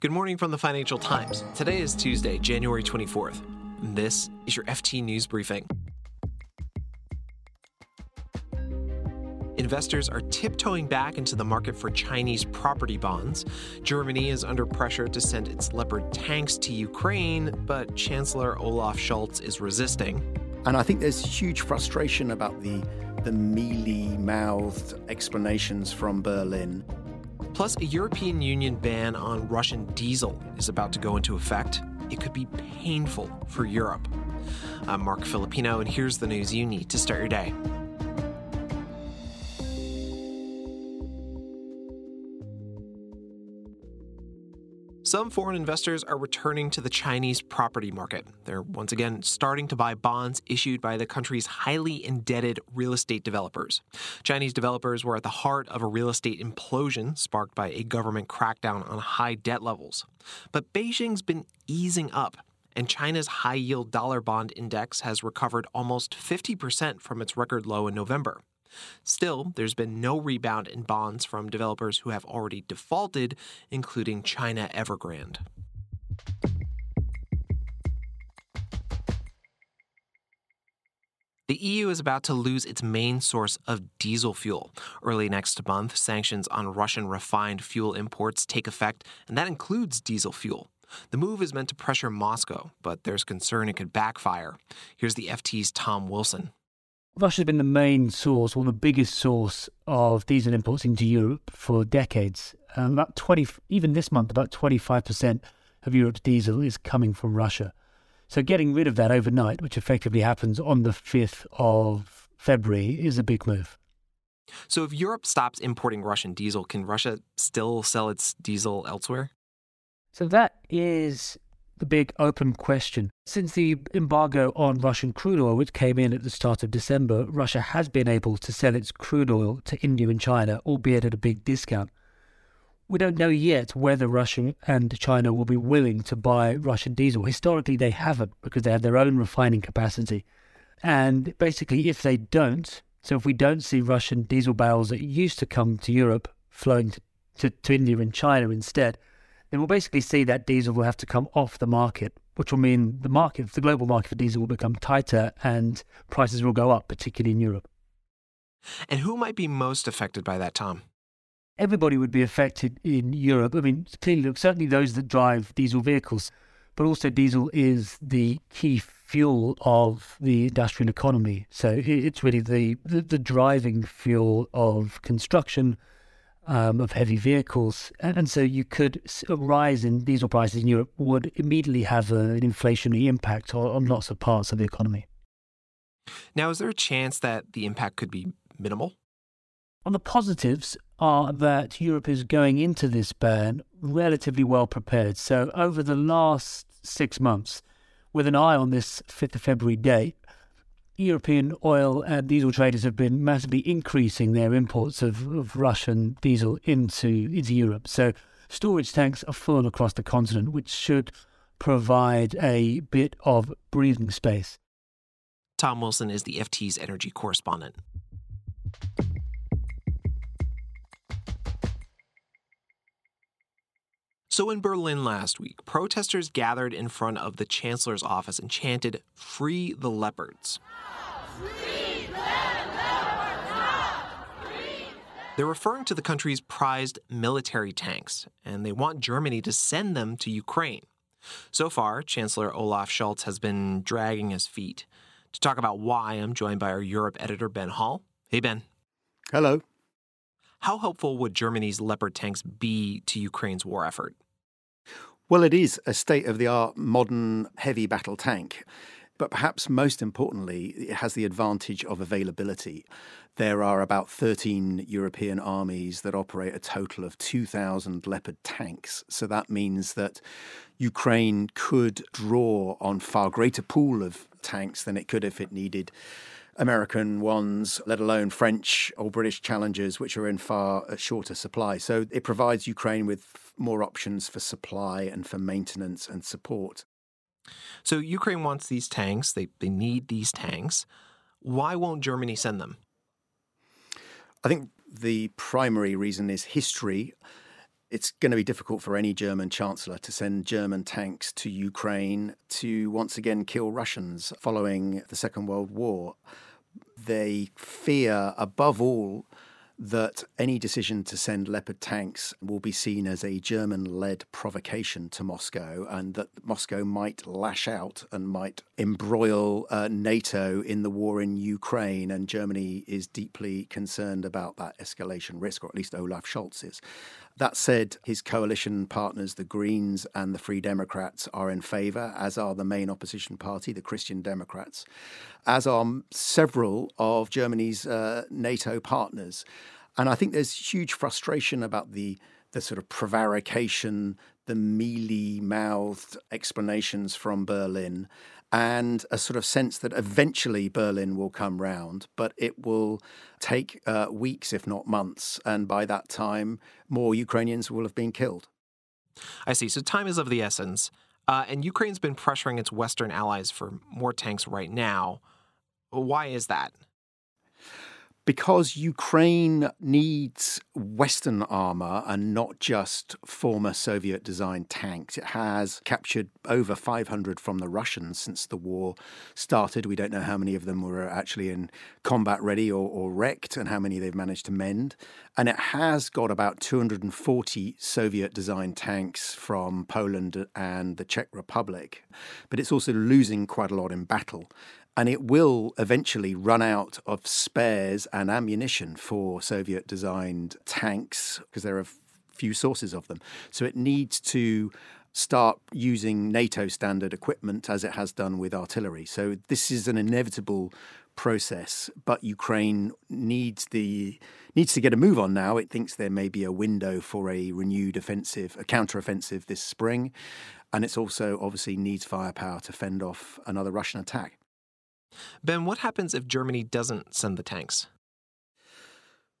Good morning from the Financial Times. Today is Tuesday, January 24th. This is your FT News Briefing. Investors are tiptoeing back into the market for Chinese property bonds. Germany is under pressure to send its Leopard tanks to Ukraine, but Chancellor Olaf Scholz is resisting. And I think there's huge frustration about the, the mealy mouthed explanations from Berlin. Plus, a European Union ban on Russian diesel is about to go into effect. It could be painful for Europe. I'm Marc Filippino, and here's the news you need to start your day. Some foreign investors are returning to the Chinese property market. They're once again starting to buy bonds issued by the country's highly indebted real estate developers. Chinese developers were at the heart of a real estate implosion sparked by a government crackdown on high debt levels. But Beijing's been easing up and China's high yield dollar bond index has recovered almost 50% from its record low in November. Still, there's been no rebound in bonds from developers who have already defaulted, including China Evergrande. The EU is about to lose its main source of diesel fuel. Early next month, sanctions on Russian refined fuel imports take effect, and that includes diesel fuel. The move is meant to pressure Moscow, but there's concern it could backfire. Here's the FT's Tom Wilson. Russia's been the main source, one of the biggest source of diesel imports into Europe for decades. Um, about 20, even this month, about 25% of Europe's diesel is coming from Russia. So getting rid of that overnight, which effectively happens on the 5th of February, is a big move. So if Europe stops importing Russian diesel, can Russia still sell its diesel elsewhere? So that is the big open question. Since the embargo on Russian crude oil, which came in at the start of December, Russia has been able to sell its crude oil to India and China, albeit at a big discount. We don't know yet whether Russia and China will be willing to buy Russian diesel. Historically, they haven't because they have their own refining capacity. And basically, if they don't, so if we don't see Russian diesel barrels that used to come to Europe flowing to, to, to India and China instead, then we'll basically see that diesel will have to come off the market, which will mean the market, the global market for diesel will become tighter and prices will go up, particularly in Europe. And who might be most affected by that, Tom? Everybody would be affected in Europe. I mean, clearly, certainly those that drive diesel vehicles, but also diesel is the key fuel of the industrial economy. So it's really the, the, the driving fuel of construction, um, of heavy vehicles. And, and, so you could, a rise in diesel prices in Europe would immediately have a, an inflationary impact on, on lots of parts of the economy. Now, is there a chance that the impact could be minimal? On the positives are that Europe is going into this ban relatively well prepared. So over the last six months, with an eye on this 5th of February date, European oil and diesel traders have been massively increasing their imports of, of Russian diesel into, into Europe. So storage tanks are full across the continent, which should provide a bit of breathing space. Tom Wilson is the FT's energy correspondent. So, in Berlin last week, protesters gathered in front of the chancellor's office and chanted, Free the Leopards. They're referring to the country's prized military tanks, and they want Germany to send them to Ukraine. So far, Chancellor Olaf Scholz has been dragging his feet. To talk about why, I'm joined by our Europe editor, Ben Hall. Hey, Ben. Hello. How helpful would Germany's Leopard tanks be to Ukraine's war effort? Well, it is a state of the art modern heavy battle tank. But perhaps most importantly, it has the advantage of availability. There are about 13 European armies that operate a total of 2,000 Leopard tanks. So that means that Ukraine could draw on far greater pool of tanks than it could if it needed American ones, let alone French or British challengers, which are in far shorter supply. So it provides Ukraine with more options for supply and for maintenance and support. So Ukraine wants these tanks, they, they need these tanks. Why won't Germany send them? I think the primary reason is history. It's going to be difficult for any German chancellor to send German tanks to Ukraine to once again kill Russians following the Second World War. They fear, above all, that any decision to send Leopard tanks will be seen as a German led provocation to Moscow, and that Moscow might lash out and might embroil uh, NATO in the war in Ukraine. And Germany is deeply concerned about that escalation risk, or at least Olaf Scholz is. That said, his coalition partners, the Greens and the Free Democrats, are in favour, as are the main opposition party, the Christian Democrats, as are several of Germany's uh, NATO partners. And I think there's huge frustration about the the sort of prevarication, the mealy mouthed explanations from Berlin, and a sort of sense that eventually Berlin will come round, but it will take uh, weeks, if not months. And by that time, more Ukrainians will have been killed. I see. So time is of the essence. Uh, and Ukraine's been pressuring its Western allies for more tanks right now. Why is that? Because Ukraine needs Western armour and not just former Soviet designed tanks. It has captured over 500 from the Russians since the war started. We don't know how many of them were actually in combat ready or, or wrecked and how many they've managed to mend. And it has got about 240 Soviet designed tanks from Poland and the Czech Republic. But it's also losing quite a lot in battle and it will eventually run out of spares and ammunition for Soviet designed tanks because there are few sources of them. So it needs to start using NATO standard equipment as it has done with artillery. So this is an inevitable process, but Ukraine needs the needs to get a move on now. It thinks there may be a window for a renewed offensive, a counter-offensive this spring, and it's also obviously needs firepower to fend off another Russian attack. Ben, what happens if Germany doesn't send the tanks?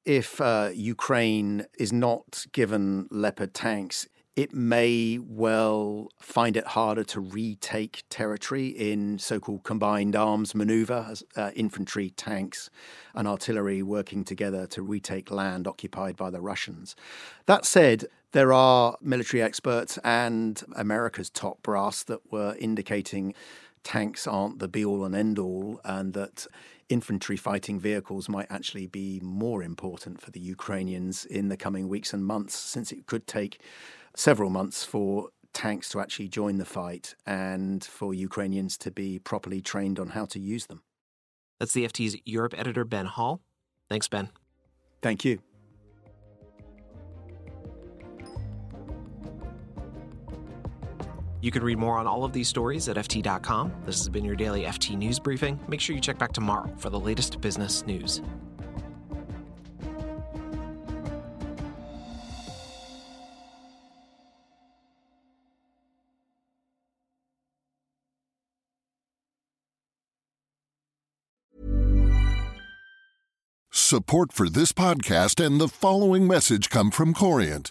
If uh, Ukraine is not given Leopard tanks, it may well find it harder to retake territory in so called combined arms maneuver, uh, infantry, tanks, and artillery working together to retake land occupied by the Russians. That said, there are military experts and America's top brass that were indicating tanks aren't the be all and end all, and that infantry fighting vehicles might actually be more important for the Ukrainians in the coming weeks and months, since it could take several months for tanks to actually join the fight and for Ukrainians to be properly trained on how to use them. That's the FT's Europe editor, Ben Hall. Thanks, Ben. Thank you. You can read more on all of these stories at FT.com. This has been your daily FT News Briefing. Make sure you check back tomorrow for the latest business news. Support for this podcast and the following message come from Corient